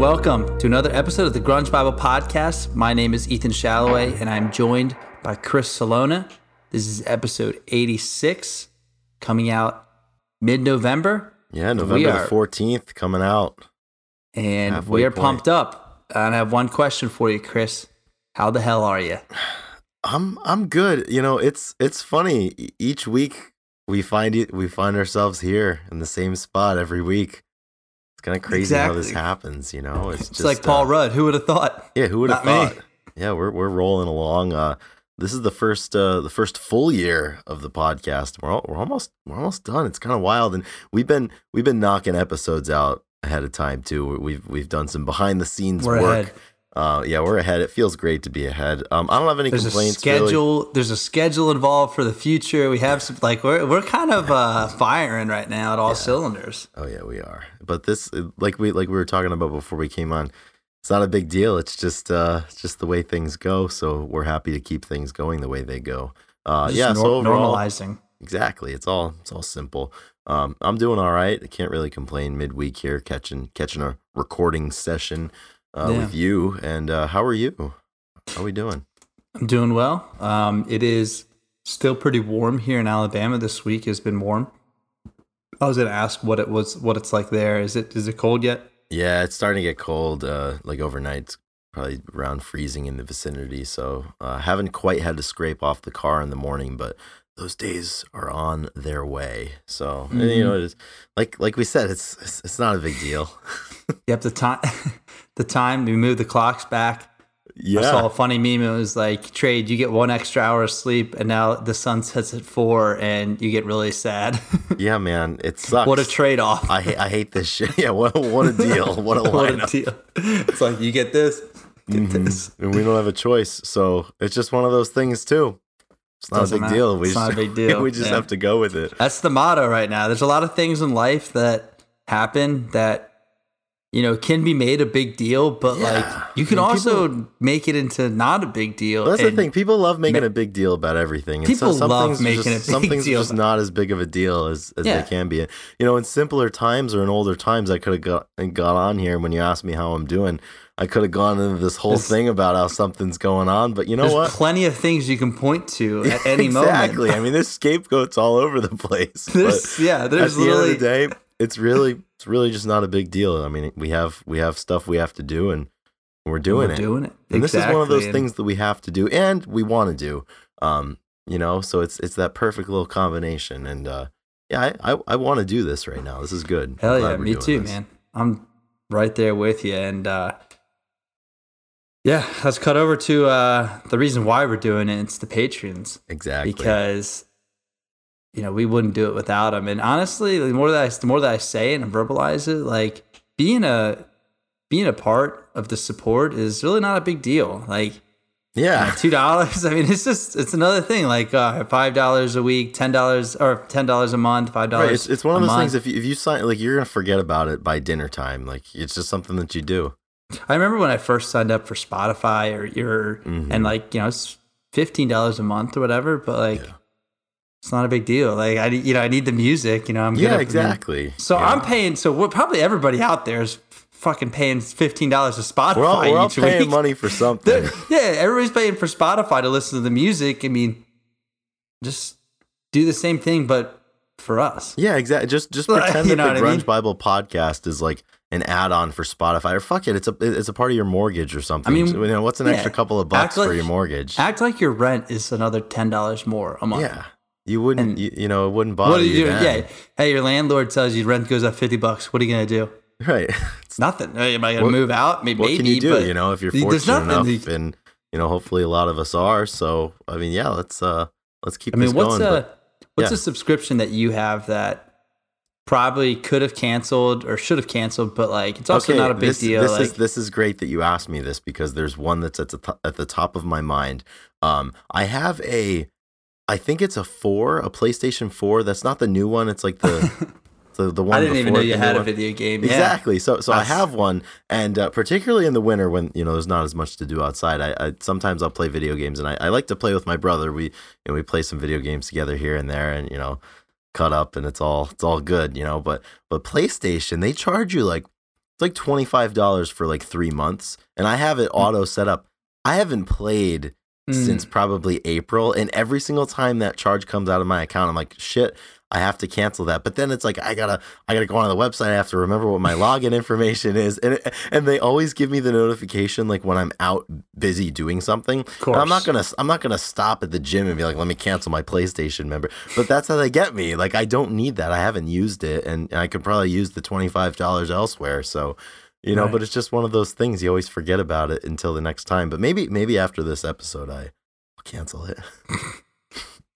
And welcome to another episode of the Grunge Bible Podcast. My name is Ethan Shalloway and I'm joined by Chris Salona. This is episode 86 coming out mid November. Yeah, November are- the 14th coming out. And Halfway we are point. pumped up. And I have one question for you, Chris. How the hell are you? I'm I'm good. You know, it's it's funny. Each week we find it we find ourselves here in the same spot every week. It's kind of crazy how this happens, you know. It's, It's just like Paul uh, Rudd. Who would have thought? Yeah, who would have Not me. thought? Yeah, we're we're rolling along. Uh this is the first uh the first full year of the podcast. We're all, we're almost we're almost done. It's kind of wild and we've been we've been knocking episodes out ahead of time too. We've we've done some behind the scenes We're work. ahead. Uh, yeah, we're ahead. It feels great to be ahead. Um, I don't have any There's a complaints. really. schedule. There's a schedule involved for the future. We have some like we're we're kind of uh, firing right now at all cylinders. Oh yeah, we are. But this, like we like we were talking about before we came on, it's not a big deal. It's just uh, it's just the way things go. So we're happy to keep things going the way they go. Uh, Just yeah. so overall, normalizing. exactly. It's all it's all simple. Um, I'm doing all right. I can't really complain. Midweek here, catching catching a recording session uh, Yeah. with you. And uh, how are you? How are we doing? I'm doing well. Um, it is still pretty warm here in Alabama. This week has been warm. I was gonna ask what it was, what it's like there. Is it is it cold yet? Yeah, it's starting to get cold. Uh, like overnight, it's probably around freezing in the vicinity. So uh, haven't quite had to scrape off the car in the morning, but those days are on their way. So and, you know, it's like like we said, it's it's, it's not a big deal. Yep. The time, the time we move the clocks back. Yeah, I saw a funny meme. It was like trade. You get one extra hour of sleep, and now the sun sets at four, and you get really sad. yeah, man, it sucks. what a trade off. I hate I hate this shit. Yeah, what what a deal. What a what a deal. It's like you get this, get Mhm. this. And we don't have a choice, so it's just one of those things too. It's not Doesn't a big matter. deal. We It's just, not a big deal. we just Yeah. have to go with it. That's the motto right now. There's a lot of things in life that happen that you know can be made a big deal, but Yeah. like you can I mean, also make it into not a big deal. Well, that's the thing. People love making ma- a big deal about everything. And People some love making just, a Some big things deal are just not as big of a deal as, as Yeah. they can be. You know, in simpler times or in older times, I could have got got on here when you asked me how I'm doing. I could have gone into this whole There's- thing about how something's going on. But you know There's what? plenty of things you can point to at any exactly. moment. Exactly. I mean, there's scapegoats all over the place. There's, yeah, there's at the literally end of the day, it's really it's really just not a big deal. I mean, we have we have stuff we have to do, and we're doing we're it. doing it. And this is one of those And things that we have to do and we want to do. Um, you know, so it's it's that perfect little combination. And uh yeah, I I, I want to do this right now. This is good. Hell yeah, me too, this. man. I'm right there with you. And uh, yeah, let's cut over to uh, the reason why we're doing it. It's the Patreons Exactly. because you know we wouldn't do it without them. And honestly, the more that I, the more that I say it and verbalize it, like being a being a part of the support is really not a big deal. Like yeah. two dollars. I mean, it's just it's another thing. Like uh, five dollars a week, ten dollars or ten dollars a month, five dollars. Right. It's, it's one of those month. things if you, if you sign like you're gonna forget about it by dinner time. Like it's just something that you do. I remember when I first signed up for Spotify or your Mhm. and like you know it's fifteen dollars a month or whatever, but like Yeah. It's not a big deal. Like I you know I need the music. You know I'm Yeah, exactly. So Yeah. I'm paying. So what? Probably everybody out there is fucking paying fifteen dollars to Spotify we're all, we're all paying week. money for something. They're- yeah, everybody's paying for Spotify to listen to the music. I mean, just do the same thing, but for us. Yeah, exactly. Just just pretend you that the what I Grunge mean? Bible podcast is like an add-on for Spotify, or fuck it, it's a it's a part of your mortgage or something. I mean, you know, what's an yeah. extra couple of bucks like- for your mortgage? Act like your rent is another ten dollars more a month. yeah, you wouldn't. You, you know, it wouldn't bother What do you then. Yeah. Hey, your landlord tells you rent goes up fifty bucks. What are you gonna do? right. It's nothing. Hey, Am I gonna move out? Maybe. what can you do? You know, if you're fortunate enough, you- and you know, hopefully a lot of us are. So, I mean, yeah, let's uh let's keep I mean, what's going. a but what's yeah. a subscription that you have that probably could have canceled or should have canceled, but like it's also not a big this, deal. This like, is this is great that you asked me this because there's one that's at the at the top of my mind. Um, I have a, I think it's a four, a PlayStation Four. That's not the new one. It's like the the, the one. I didn't even know you had new a video game. Yeah. Exactly. So so I have one, and uh, particularly in the winter when you know there's not as much to do outside, I, I sometimes I'll play video games, and I, I like to play with my brother. We you know, we play some video games together here and there, and you know cut up, and it's all it's all good, you know. But but PlayStation they charge you like It's like twenty five dollars for like three months, and I have it auto set up. I haven't played Mm. since probably April, and every single time that charge comes out of my account, I'm like, shit. I have to cancel that, but then it's like I gotta, I gotta go on the website. I have to remember what my login information is, and it, and they always give me the notification like when I'm out busy doing something. I'm not gonna I'm not gonna stop at the gym and be like, let me cancel my PlayStation member. But that's how they get me. Like I don't need that. I haven't used it, and, and I could probably use the twenty five dollars elsewhere. So, you know, Right. but it's just one of those things you always forget about it until the next time. But maybe maybe after this episode, I will cancel it.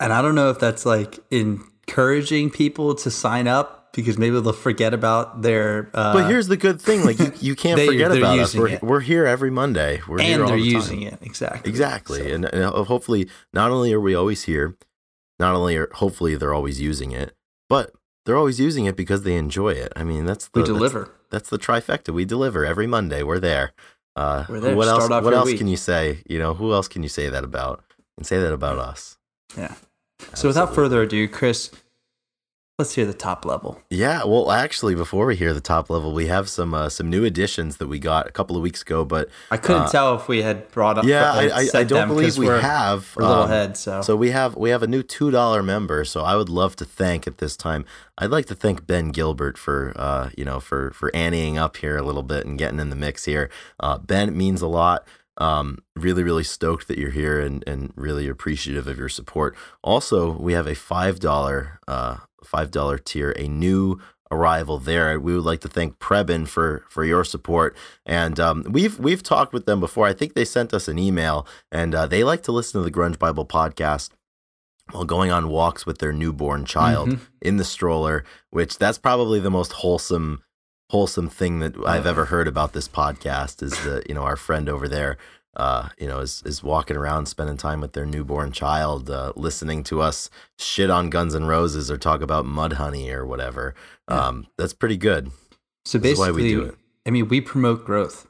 And I don't know if that's like encouraging people to sign up because maybe they'll forget about their. Uh, but here's the good thing: like you, you can't They- forget about us. using We're it. we're here every Monday. We're here and all they're the using it exactly. Exactly. So- And, and hopefully, not only are we always here, not only are hopefully they're always using it, but they're always using it because they enjoy it. I mean, that's the we deliver. That's, the trifecta. We deliver every Monday. We're there. Uh, We're there. What Start else? What else week. can you say? You know, who else can you say that about? And say that about us. Yeah. So without further ado, Chris, let's hear the top level. Yeah, well, actually, before we hear the top level, we have some uh, some new additions that we got a couple of weeks ago. But I couldn't Uh, tell if we had brought up. yeah, I, I, I don't believe we have. We're a little um, ahead, so. So we have we have a new two dollar member. So I would love to thank at this time. I'd like to thank Ben Gilbert for uh you know for for anteing up here a little bit and getting in the mix here. Uh, ben means a lot. Um, really really stoked that you're here and and really appreciative of your support. Also, we have a five dollar uh five dollar tier, a new arrival there. We would like to thank Preben for for your support, and um, we've we've talked with them before. I think they sent us an email, and uh, they like to listen to the Grunge Bible podcast while going on walks with their newborn child Mhm. in the stroller. Which that's probably the most wholesome wholesome thing that I've ever heard about this podcast is that you know our friend over there. Uh, you know, is is walking around, spending time with their newborn child, uh, listening to us shit on Guns N' Roses or talk about Mudhoney or whatever. Yeah. Um, that's pretty good. so this is why basically, we do it. I mean, we promote growth.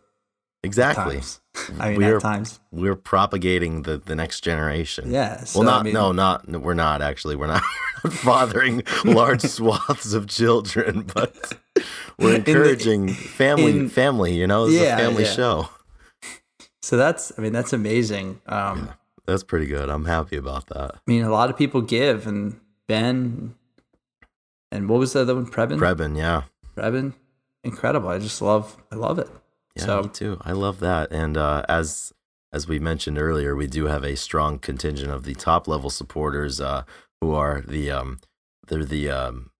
Exactly. I mean, we at are times. we're propagating the the next generation. Yeah. So, Well, not I mean, no, not no, we're not actually. We're not, we're not fathering large swaths of children, but we're In the- encouraging family. in- family, you know, it's Yeah, a family yeah. show. So that's, I mean, that's amazing. Um, That's pretty good. I'm happy about that. I mean, a lot of people give, and Ben, and what was the other one? Preben. Preben, yeah, Preben, incredible. I just love, I love it. Yeah, So- me too. I love that. And uh, as as we mentioned earlier, we do have a strong contingent of the top level supporters uh, who are the um, they're the um,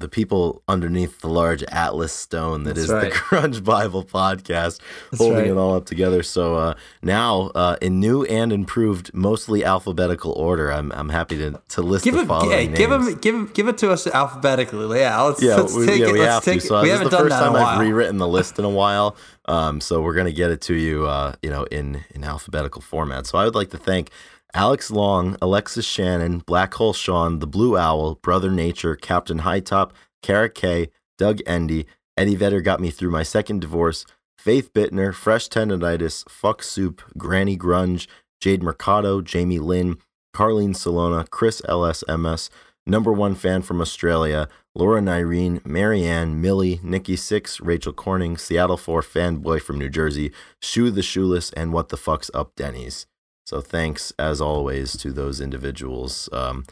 the people underneath the large Atlas stone that That's is right. the Grunge Bible podcast. That's holding right. it all up together. So uh, now, uh, in new and improved, mostly alphabetical order, I'm I'm happy to to list Give the it, following names. give him, give give it to us alphabetically. Yeah, let's, yeah, let's we, take yeah, it. we let's have take to. it. So we this is haven't the done first that time I've rewritten the list in a while. Um, so we're gonna get it to you, uh, you know, in in alphabetical format. So I would like to thank Alex Long, Alexis Shannon, Black Hole Sean, The Blue Owl, Brother Nature, Captain Hightop, Kara K, Doug Endy, Eddie Vedder got me through my second divorce, Faith Bittner, Fresh Tendonitis, Fuck Soup, Granny Grunge, Jade Mercado, Jamie Lynn, Carlene Salona, Chris LSMS, number one fan from Australia, Laura Nyreen, Marianne, Millie, Nikki Six, Rachel Corning, Seattle 4 fanboy from New Jersey, Shoe the Shoeless, and What the Fuck's Up Denny's. So thanks as always to those individuals. Um,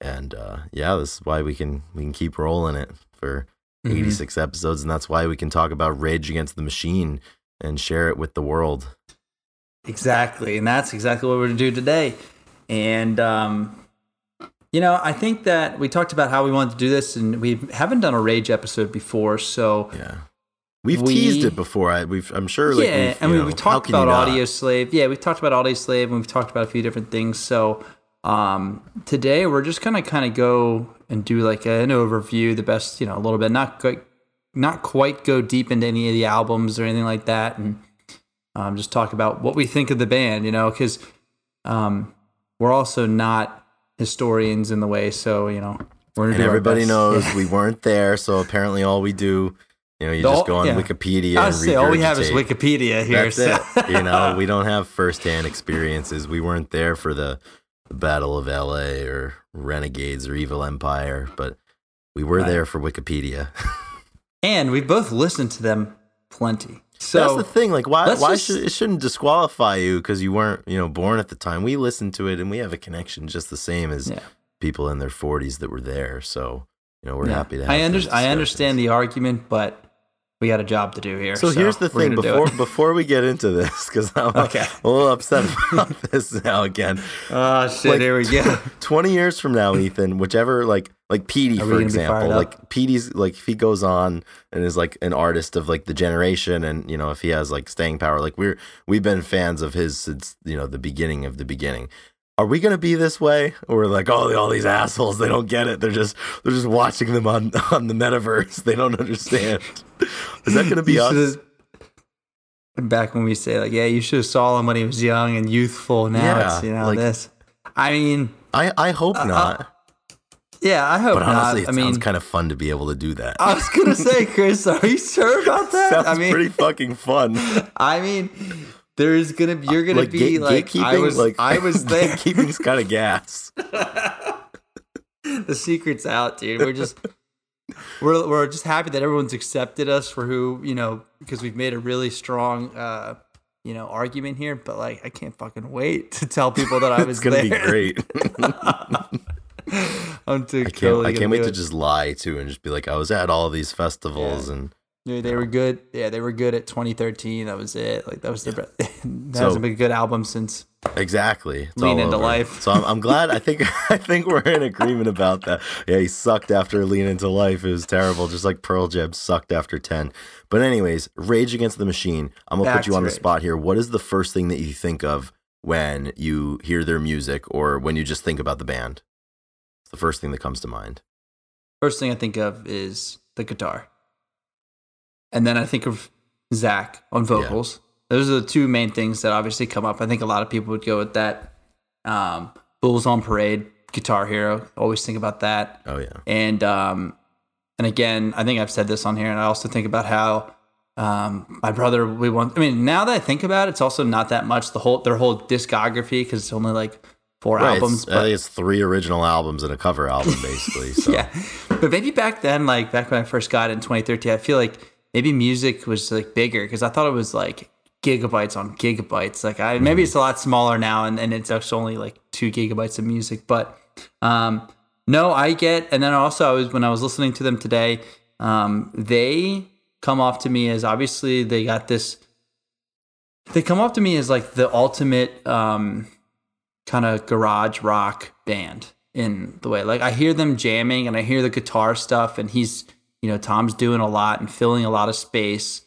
and uh, yeah, this is why we can we can keep rolling it for Mhm. 86 episodes, and that's why we can talk about Rage Against the Machine and share it with the world. Exactly, and that's exactly what we're to do today. And um, you know, I think that we talked about how we wanted to do this, and we haven't done a rage episode before, so Yeah, we've We- teased it before. I, we've I'm sure. Like, yeah. we've, I mean, know, we've talked about? Audio Slave. Yeah, we've talked about Audioslave, and we've talked about a few different things. So um, today we're just gonna kind of go and do like an overview, the best, you know, a little bit, not quite, not quite go deep into any of the albums or anything like that, and um, just talk about what we think of the band, you know, because um, we're also not historians in the way, so you know, we're gonna And everybody knows Yeah. we weren't there, so apparently all we do, you know, you The just go on yeah. Wikipedia I and say all we have is. Wikipedia here. That's so. it. You know, we don't have firsthand experiences. We weren't there for the, the Battle of LA or Renegades or Evil Empire, but we were Right. there for Wikipedia. And we both listened to them plenty. So That's the thing. Like, why? Why just- should it shouldn't disqualify you because you weren't, you know, born at the time. We listened to it and we have a connection just the same as Yeah. people in their 40s that were there. So, you know, we're yeah. happy to. Have I, under- I understand the argument, but we got a job to do here. So, here's the thing before before we get into this because I'm Okay. a little upset about this now again. Oh shit! Like- here we go. 20 years from now, Ethan, whichever like like Petey for gonna be fired example, like Petey's like if he goes on and is like an artist of like the generation and you know if he has like staying power, like we're we've been fans of his since you know the beginning of the beginning. Are we gonna be this way? Or like, oh, all these assholes, they don't get it. They're just they're just watching them on on the metaverse. They don't understand. Is that gonna be us? Back when we say like, yeah, you should have saw him when he was young and youthful. Now Yeah, it's you know like- this. I mean, I I hope uh, uh, not. yeah, I hope but honestly, not. it I sounds mean, kind of fun to be able to do that. I was gonna say, Chris, are you sure about that? sounds I mean, pretty fucking fun. I mean, there's gonna be you're gonna like be like I was like I was there. gatekeeping's kind of gas. the secret's out, dude. We're just we're we're just happy that everyone's accepted us for who you know because we've made a really strong uh you know argument here. But like, I can't fucking wait to tell people that I was It's gonna be there. great. I'm too I can't. totally I can't wait to it. just lie too and just be like, I was at all these festivals and Dude, they were good. Yeah, they were good at 2013. That was it. Like that was their. That So- hasn't been a good album since. exactly. It's Lean into over. life. So I'm, I'm glad. I think I think we're in agreement about that. Yeah, he sucked after Lean into Life. It was terrible, just like Pearl Jam sucked after Ten. But anyways, Rage Against the Machine. I'm gonna put you on the spot here. What is the first thing that you think of when you hear their music or when you just think about the band? It's the first thing that comes to mind. First thing I think of is the guitar, and then I think of Zack on vocals. Those are the two main things that obviously come up. I think a lot of people would go with that. Um, Bulls on Parade, Guitar Hero. Always think about that. Oh yeah. And um, and again, I think I've said this on here, and I also think about how um, my brother we want. I mean, now that I think about it, it's also not that much. The whole their whole discography because it's only like four Right, albums. it's- I think it's three original albums and a cover album, basically. So. yeah, but maybe back then, like back when I first got it in 2013, I feel like maybe music was like bigger because I thought it was like gigabytes on gigabytes. Like I maybe it's a lot smaller now, and, and it's actually only like two gigabytes of music. But um, no, I get. And then also, I was when I was listening to them today, um, they come off to me as obviously they got this. They come off to me as like the ultimate um, kind of garage rock band in the way. Like I hear them jamming and I hear the guitar stuff and he's, you know, Tom's doing a lot and filling a lot of space.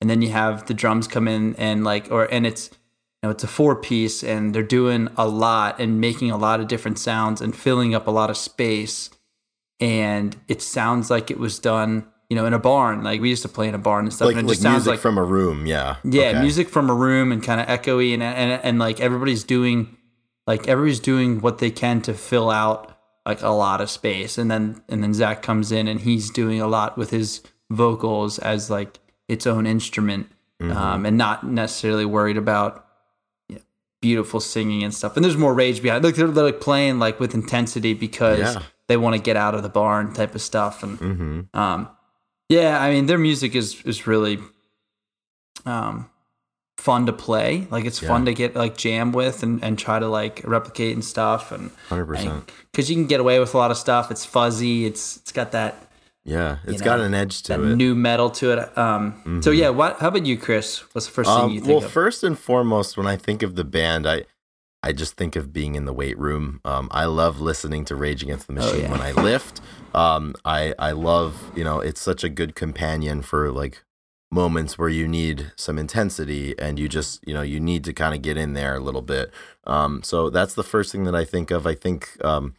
And then you have the drums come in and like or and it's you know, it's a four piece and they're doing a lot and making a lot of different sounds and filling up a lot of space. And it sounds like it was done, you know, in a barn. Like we used to play in a barn and stuff. Like, and it like just sounds music like from a room, yeah. yeah, Okay. music from a room and kind of echoey and, and and like everybody's doing like everybody's doing what they can to fill out like a lot of space and then and then Zack comes in and he's doing a lot with his vocals as like its own instrument Mm-hmm. um, and not necessarily worried about you know, beautiful singing and stuff and there's more rage behind like they're, they're like playing like with intensity because Yeah. they want to get out of the barn type of stuff and hmm um, yeah, I mean their music is is really um, fun to play. Like it's fun to get like jam with and, and try to like replicate and stuff and 100%. because you can get away with a lot of stuff. It's fuzzy. It's it's got that Yeah, it's you got an edge to it. Mm-hmm. nu metal to it. Um, So yeah, what? How about you, Chris? What's the first thing Um, you think of? well, of? first and foremost, when I think of the band, I I just think of being in the weight room. Um, I love listening to Rage Against the Machine Oh, yeah. when I lift. Um, I I love you know it's such a good companion for like moments where you need some intensity and you just you know you need to kind of get in there a little bit. Um, so that's the first thing that I think of. I think um,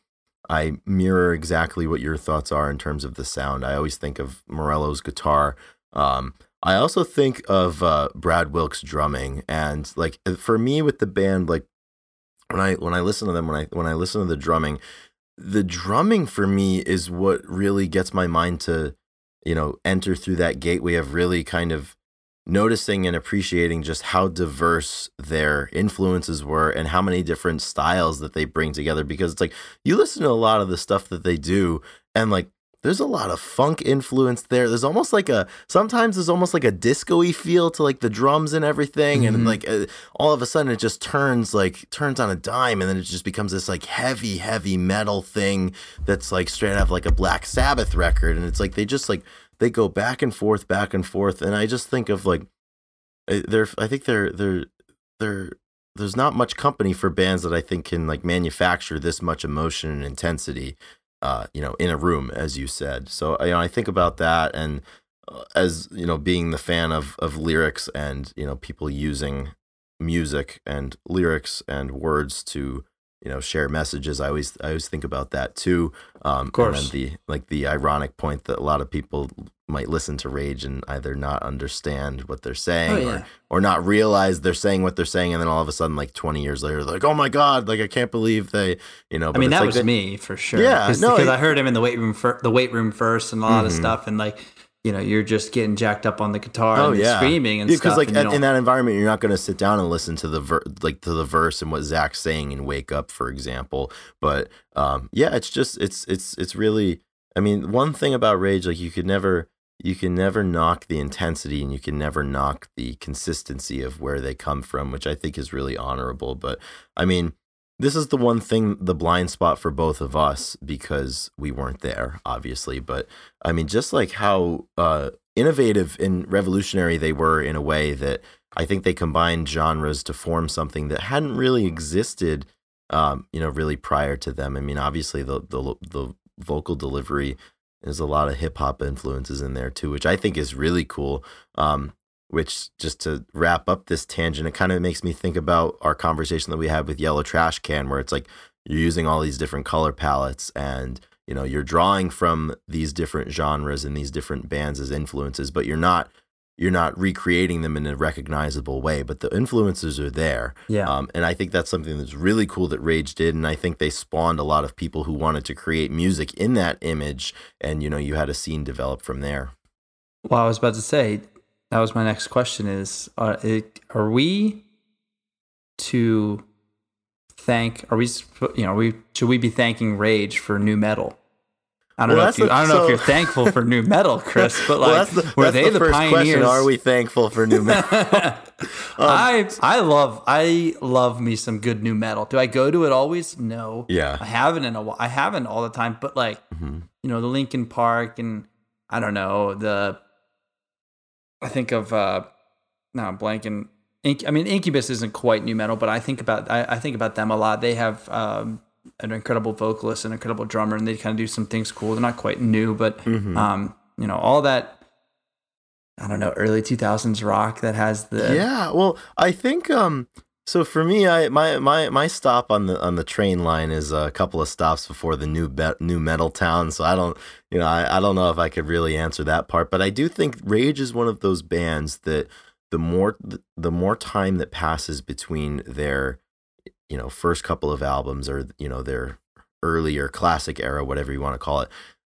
I mirror exactly what your thoughts are in terms of the sound. I always think of Morello's guitar. Um, I also think of uh, Brad Wilk's drumming, and like for me with the band, like when I when I listen to them, when I when I listen to the drumming, the drumming for me is what really gets my mind to, you know, enter through that gateway of really kind of noticing and appreciating just how diverse their influences were and how many different styles that they bring together. Because it's like you listen to a lot of the stuff that they do and like there's a lot of funk influence there. There's almost like a sometimes there's almost like a disco-y feel to like the drums and everything, mm-hmm. and like uh, all of a sudden it just turns like turns on a dime, and then it just becomes this like heavy, heavy metal thing that's like straight out of like a Black Sabbath record, and it's like they just like they go back and forth, back and forth, and I just think of like they're I think they're they're they're there's not much company for bands that I think can like manufacture this much emotion and intensity, uh, you know, in a room, as you said. So you know, I think about that, and uh, as you know, being the fan of of lyrics and you know people using music and lyrics and words to you know share messages i always i always think about that too um of course. and the like the ironic point that a lot of people might listen to rage and either not understand what they're saying oh, yeah. or or not realize they're saying what they're saying and then all of a sudden like 20 years later like oh my god like i can't believe they you know i mean that like was they, me for sure yeah no because i heard him in the weight room for the weight room first and a lot mm-hmm. of stuff and like you know you're just getting jacked up on the guitar oh, and yeah. screaming and yeah, stuff. Because like at, in that environment, you're not going to sit down and listen to the ver- like to the verse and what Zack's saying and wake up, for example. But um, yeah, it's just it's it's it's really. I mean, one thing about Rage, like you could never you can never knock the intensity and you can never knock the consistency of where they come from, which I think is really honorable. But I mean, this is the one thing the blind spot for both of us because we weren't there obviously but i mean just like how uh, innovative and revolutionary they were in a way that i think they combined genres to form something that hadn't really existed um, you know really prior to them. I mean obviously the the, the vocal delivery there's a lot of hip hop influences in there too which i think is really cool. Um, which just to wrap up this tangent, it kind of makes me think about our conversation that we had with Yellow Trash Can, where it's like you're using all these different color palettes and you know you're drawing from these different genres and these different bands as influences, but you're not you're not recreating them in a recognizable way, but the influences are there. Yeah. Um, and I think that's something that's really cool that Rage did. And I think they spawned a lot of people who wanted to create music in that image. And, you know, you had a scene develop from there. Well, I was about to say, that was my next question is it, are we to thank are we you know we should we be thanking rage for nu metal I don't well, know if you, the, I don't so, know if you're thankful for nu metal, Chris, but like well, that's the, were they the, the pioneers? Question, are we thankful for nu metal? um, I I love I love me some good nu metal. Do I go to it always? No. Yeah. I haven't in a while. I haven't all the time, but like mm-hmm. you know the Linkin Park and I don't know the I think of uh now I'm blanking. I mean, Incubus isn't quite nu metal, but I think about I, I think about them a lot. They have um, an incredible vocalist, an incredible drummer, and they kind of do some things cool. They're not quite new, but mm-hmm. um, you know, all that. I don't know, early 2000s rock that has the yeah. Well, I think um, so for me, I my my my stop on the on the train line is a couple of stops before the new be- nu metal town. So I don't, you know, I, I don't know if I could really answer that part, but I do think Rage is one of those bands that the more the more time that passes between their, you know, first couple of albums or you know their earlier classic era, whatever you want to call it,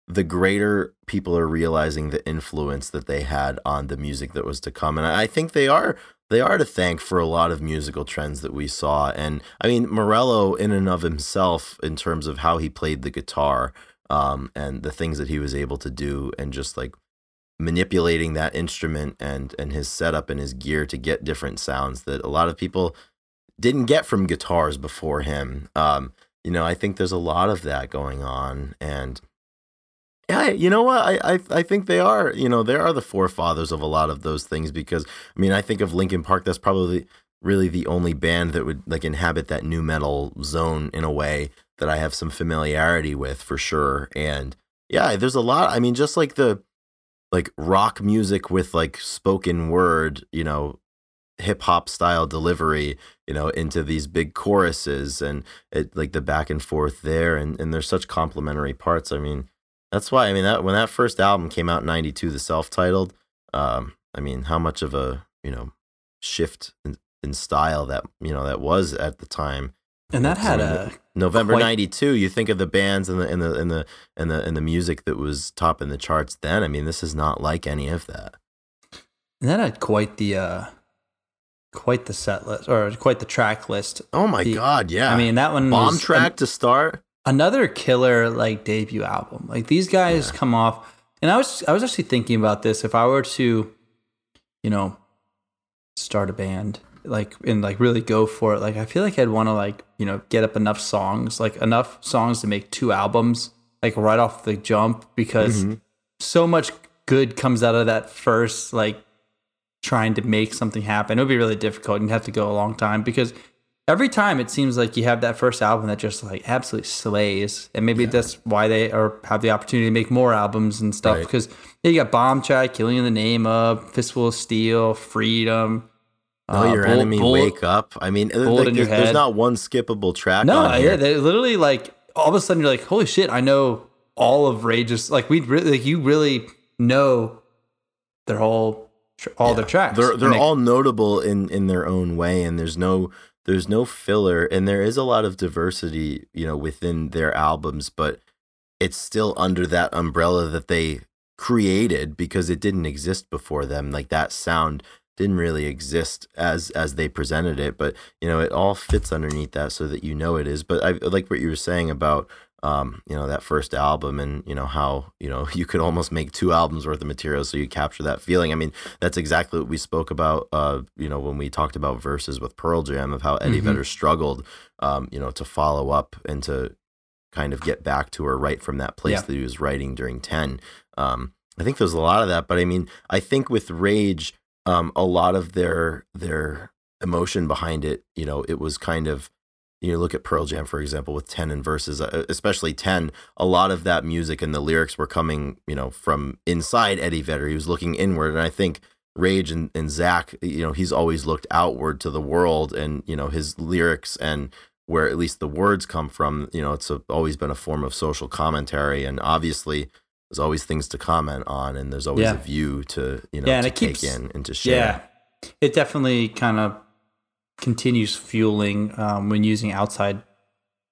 the greater people are realizing the influence that they had on the music that was to come. And I think they are they are to thank for a lot of musical trends that we saw. And I mean, Morello, in and of himself, in terms of how he played the guitar um, and the things that he was able to do, and just like manipulating that instrument and and his setup and his gear to get different sounds that a lot of people didn't get from guitars before him. Um, you know, I think there's a lot of that going on, and yeah, you know what? I, I I think they are. You know, they are the forefathers of a lot of those things because I mean, I think of Linkin Park. That's probably really the only band that would like inhabit that nu metal zone in a way that I have some familiarity with for sure. And yeah, there's a lot. I mean, just like the like rock music with like spoken word, you know, hip hop style delivery, you know, into these big choruses and it like the back and forth there. And and there's such complementary parts. I mean that's why I mean that when that first album came out in '92, the self-titled. Um, I mean, how much of a you know shift in, in style that you know that was at the time. And that had a November '92. You think of the bands and the and the and the and the and the music that was top in the charts then. I mean, this is not like any of that. And that had quite the uh quite the set list or quite the track list. Oh my the, god, yeah. I mean, that one bomb was, track um, to start. Another killer like debut album. Like these guys yeah. come off, and I was I was actually thinking about this. If I were to, you know, start a band like and like really go for it, like I feel like I'd want to like you know get up enough songs, like enough songs to make two albums, like right off the jump, because mm-hmm. so much good comes out of that first like trying to make something happen. It would be really difficult and have to go a long time because every time it seems like you have that first album that just like absolutely slays and maybe yeah. that's why they are have the opportunity to make more albums and stuff right. because you got bomb track killing in the name of fistful of steel freedom Oh, uh, your bullet, enemy bullet, wake up. I mean, like, there's, there's, not one skippable track. No, yeah, they literally like all of a sudden you're like, holy shit, I know all of Rage's. Like we really, like you really know their whole all yeah. their tracks. They're they're all notable in in their own way, and there's no there's no filler and there is a lot of diversity you know within their albums but it's still under that umbrella that they created because it didn't exist before them. Like that sound didn't really exist as as they presented it but you know it all fits underneath that so that you know it is. But i like what you were saying about um, you know, that first album and, you know, how, you know, you could almost make two albums worth of material so you capture that feeling. I mean, that's exactly what we spoke about, uh, you know, when we talked about verses with Pearl Jam of how Eddie mm-hmm. Vedder struggled, um, you know, to follow up and to kind of get back to or write from that place yeah. that he was writing during 10. Um, I think there's a lot of that, but I mean, I think with Rage, um, a lot of their, their emotion behind it, you know, it was kind of, you look at Pearl Jam, for example, with 10 and verses, uh, especially 10, a lot of that music and the lyrics were coming, you know, from inside Eddie Vedder. He was looking inward. And I think Rage and, and Zack, you know, he's always looked outward to the world and, you know, his lyrics and where at least the words come from, you know, it's a, always been a form of social commentary. And obviously, there's always things to comment on and there's always yeah. a view to, you know, yeah, to take keeps, in and to share. Yeah. It definitely kind of continues fueling um, when using outside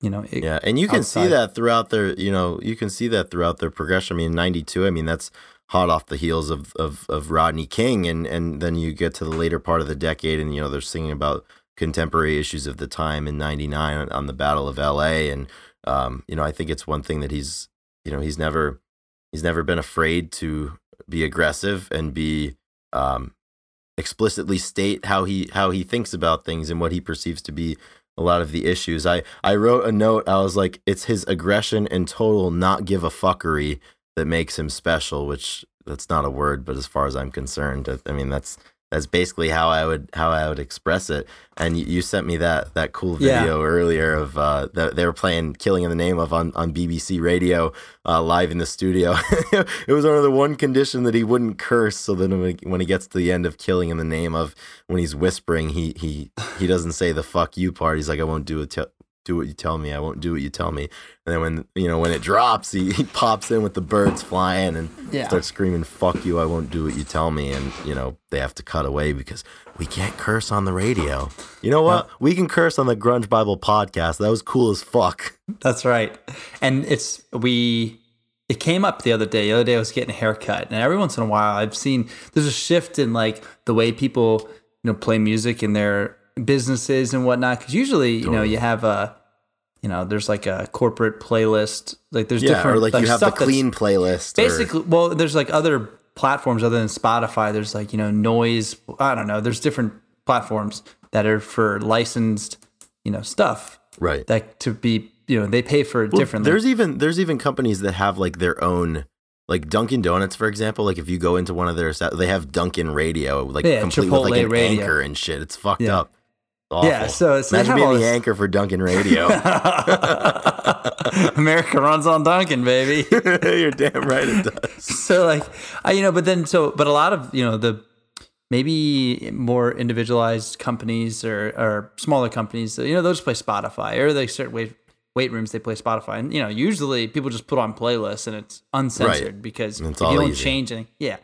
you know it, yeah and you can outside. see that throughout their you know you can see that throughout their progression i mean 92 i mean that's hot off the heels of of, of rodney king and and then you get to the later part of the decade and you know they're singing about contemporary issues of the time in 99 on the battle of la and um, you know i think it's one thing that he's you know he's never he's never been afraid to be aggressive and be um, explicitly state how he how he thinks about things and what he perceives to be a lot of the issues. I I wrote a note. I was like, it's his aggression and total not give a fuckery that makes him special. Which that's not a word, but as far as I'm concerned, I mean that's that's basically how I would how I would express it. And you, you sent me that that cool video yeah. earlier of uh, that they were playing "Killing in the Name of" on, on BBC Radio uh, live in the studio. it was under the one condition that he wouldn't curse. So then when, when he gets to the end of "Killing in the Name of," when he's whispering, he he he doesn't say the "fuck you" part. He's like, "I won't do it do what you tell me. I won't do what you tell me. And then when you know when it drops, he, he pops in with the birds flying and yeah. starts screaming, "Fuck you! I won't do what you tell me." And you know they have to cut away because we can't curse on the radio. You know what? We can curse on the Grunge Bible podcast. That was cool as fuck. That's right. And it's we. It came up the other day. The other day I was getting a haircut, and every once in a while I've seen there's a shift in like the way people you know play music in their businesses and whatnot because usually you know you have a you know there's like a corporate playlist like there's yeah, different or like, like you have the clean playlist basically or... well there's like other platforms other than spotify there's like you know noise i don't know there's different platforms that are for licensed you know stuff right that to be you know they pay for it well, differently there's even there's even companies that have like their own like Dunkin' Donuts, for example, like if you go into one of their, they have Dunkin' Radio, like yeah, complete Chipotle with like an radio. anchor and shit. It's fucked yeah. up. Awful. Yeah, so, so imagine being the anchor for Dunkin' Radio. America runs on Dunkin', baby. You're damn right it does. So like, I you know, but then so, but a lot of you know the maybe more individualized companies or or smaller companies, you know, those play Spotify or they certain weight weight rooms they play Spotify, and you know, usually people just put on playlists and it's uncensored right. because if you don't easy. change anything, yeah.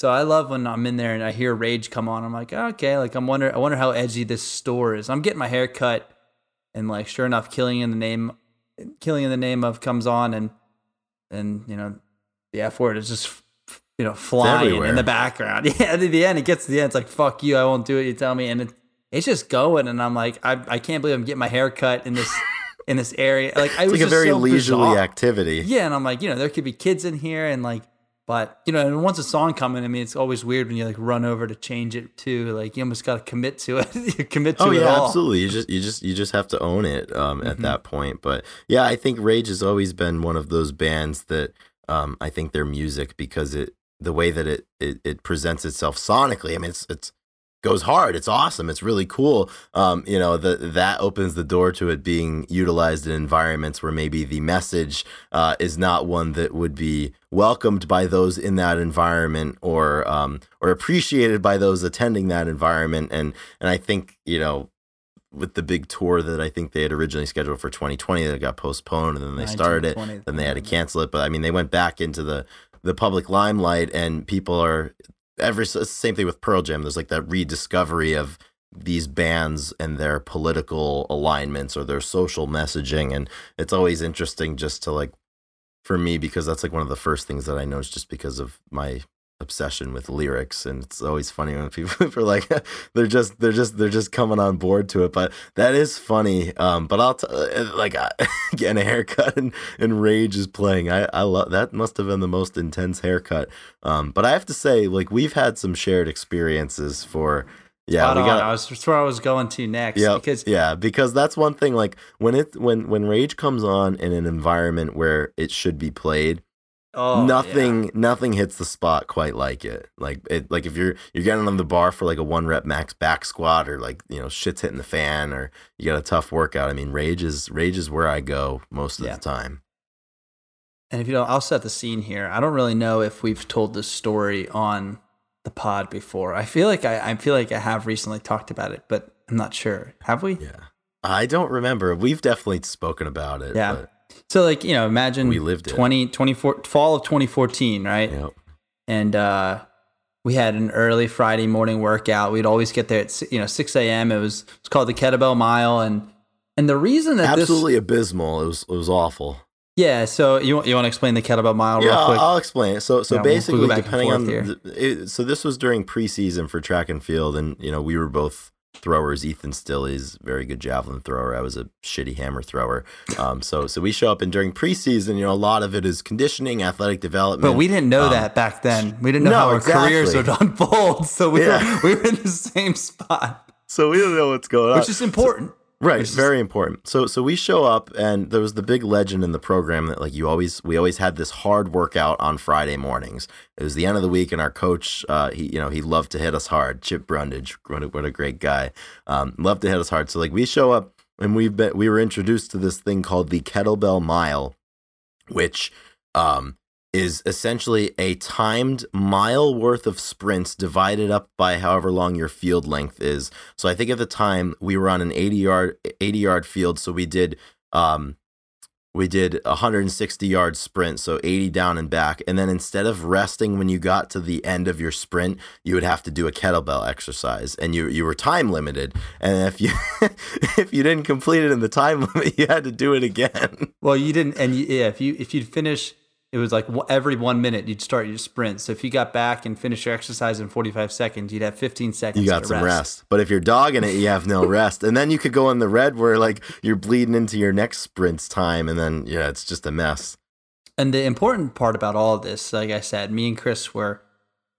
So I love when I'm in there and I hear Rage come on. I'm like, okay, like I'm wonder I wonder how edgy this store is. I'm getting my hair cut, and like sure enough, killing in the name, killing in the name of comes on, and and you know, the F word is just you know flying in the background. Yeah, at the end, it gets to the end. It's like fuck you, I won't do it. You tell me, and it, it's just going, and I'm like, I I can't believe I'm getting my hair cut in this in this area. Like I It's was like a very so leisurely bizarre. activity. Yeah, and I'm like, you know, there could be kids in here, and like, but you know, and once a song coming, I mean, it's always weird when you like run over to change it too. Like you almost got to commit to it. you commit to Oh it yeah, all. absolutely. You just you just you just have to own it um, at Mhm. that point. But yeah, I think Rage has always been one of those bands that um, I think their music because it the way that it, it it presents itself sonically. I mean, it's it's goes hard. It's awesome. It's really cool. Um, you know, the, that opens the door to it being utilized in environments where maybe the message uh, is not one that would be welcomed by those in that environment or um, or appreciated by those attending that environment. And and I think you know. With the big tour that I think they had originally scheduled for 2020 that got postponed and then they started it 1920, then they had to cancel it. But I mean, they went back into the the public limelight, and people are every same thing with Pearl Jam. There's like that rediscovery of these bands and their political alignments or their social messaging, and it's always interesting just to like for me because that's like one of the first things that I noticed just because of my obsession with lyrics and it's always funny when people are like they're just they're just they're just coming on board to it but that is funny um but i'll t- uh, like uh, getting a haircut and, and rage is playing i i love that must have been the most intense haircut um but i have to say like we've had some shared experiences for yeah Spot we on. got I was that's where I was going to next yeah, because yeah, because that's one thing. Like when it when when rage comes on in an environment where it should be played, oh, nothing nothing hits the spot quite like it. Like it like if you're you're getting on the bar for like a one rep max back squat or like you know shit's hitting the fan or you got a tough workout. I mean, rage is rage is where I go most of Yeah. the time. And if you don't, I'll set the scene here. I don't really know if we've told this story on the pod before. I feel like I, I feel like I have recently talked about it, but I'm not sure. Have we? Yeah, I don't remember. We've definitely spoken about it. Yeah. but, So like, you know, imagine We lived it. 20, 24, fall of 2014, right? yeah. And uh, we had an early Friday morning workout. We'd always get there at you know 6 a.m. It was it's called the Kettlebell Mile, and and the reason that Absolutely abysmal. It was it was awful. yeah. So you want you want to explain the Kettlebell Mile Yeah, real I'll, quick? I'll explain it. So, so Yeah, we'll- we'll basically, depending on the, it, so this was during preseason for track and field, and you know we were both throwers. Ethan still is very good javelin thrower. I was a shitty hammer thrower. Um, so so we show up, and during preseason, you know, a lot of it is conditioning, athletic development. But we didn't know Um, that back then. We didn't know no, how our exactly. careers would unfold. So we, Yeah. were, we were in the same spot, so we don't know what's going on. which is important. Right, is- very important. So so we show up and there was the big legend in the program that like you always we always had this hard workout on Friday mornings. It was the end of the week and our coach uh he you know he loved to hit us hard. Chip Brundage, what a, what a great guy. Um loved to hit us hard. So like we show up and we've been we were introduced to this thing called the Kettlebell Mile which um is essentially a timed mile worth of sprints divided up by however long your field length is. So I think at the time we were on an 80 yard 80 yard field so we did um we did a 160 yard sprint so 80 down and back. And then instead of resting when you got to the end of your sprint you would have to do a kettlebell exercise and you you were time limited. And if you if you didn't complete it in the time limit you had to do it again. Well, you didn't, and you, yeah, if you if you'd finish, it was like every one minute you'd start your sprint. So if you got back and finished your exercise in forty five seconds, you'd have fifteen seconds. you got to some rest. But if you're dogging it, you have no rest. And then you could go in the red where like you're bleeding into your next sprint's time and then yeah, it's just a mess. And the important part about all of this, like I said, me and Chris were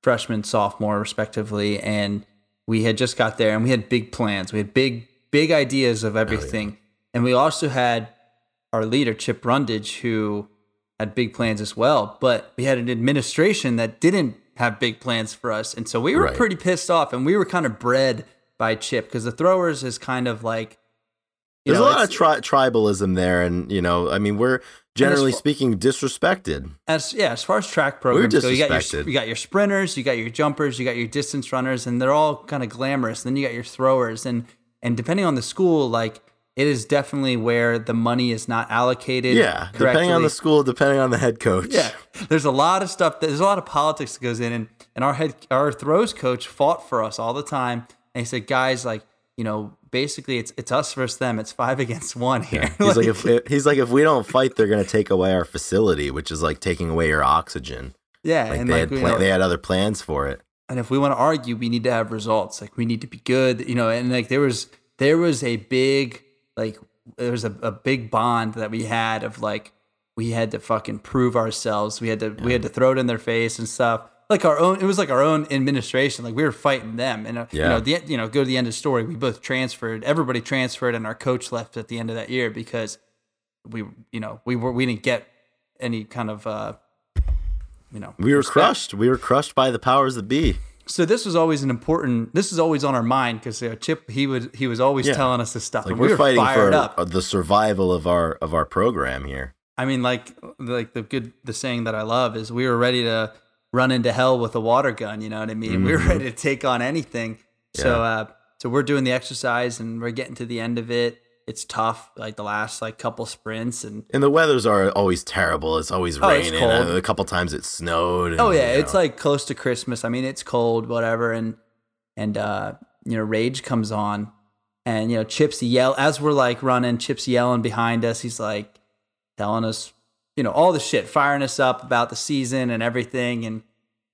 freshman, sophomore, respectively, and we had just got there and we had big plans. We had big, big ideas of everything. And we also had our leader, Chip Brundage, who had big plans as well. But we had an administration that didn't have big plans for us. And so we were Right. pretty pissed off and we were kind of bred by Chip because the throwers is kind of like, There's know, a lot of tri- tribalism there and you know, I mean, we're generally fu- speaking disrespected. as yeah, as far as track programs go, you got your disrespected. you got your sprinters, you got your jumpers, you got your distance runners, and they're all kind of glamorous. And Then you got your throwers, and and depending on the school, like it is definitely where the money is not allocated. Yeah, depending on the school, depending on the head coach. Yeah, there's a lot of stuff. There's a lot of politics that goes in, and and our head our throws coach fought for us all the time, and he said, guys, like you know, basically it's it's us versus them. It's five against one here. He's like, if he's like, if we don't fight, they're gonna take away our facility, which is like taking away your oxygen. yeah, Like and they like had know, they had other plans for it. and if we want to argue we need to have results like we need to be good you know and like there was there was a big like there was a, a big bond that we had of like we had to fucking prove ourselves. We had to we had to throw it in their face and stuff. Like our own, it was like our own administration. Like we were fighting them, and uh, you know, the you know, go to the end of the story. We both transferred. Everybody transferred, and our coach left at the end of that year because we, you know, we were we didn't get any kind of, uh, you know, We were respect. crushed. We were crushed by the powers that be. So this was always an important. This is always on our mind because uh, Chip he would he was always Yeah. telling us this stuff. Like we're we were fighting fired for up. uh, the survival of our of our program here. I mean, like like the good the saying that I love is we were ready to run into hell with a water gun. You know what I mean? We were ready to take on anything. So Mm-hmm. Uh, so we're doing the exercise and we're getting to the end of it. It's tough, like the last like couple sprints and. And the weathers are always terrible. It's always Oh, it's raining. Uh, A couple times it snowed. and, Oh yeah, you it's know. like close to Christmas. I mean, it's cold, whatever, and and uh, you know, Rage comes on, and you know, Chips yell as we're like running. Chips yelling behind us. He's like telling us, you know, all the shit, firing us up about the season and everything, and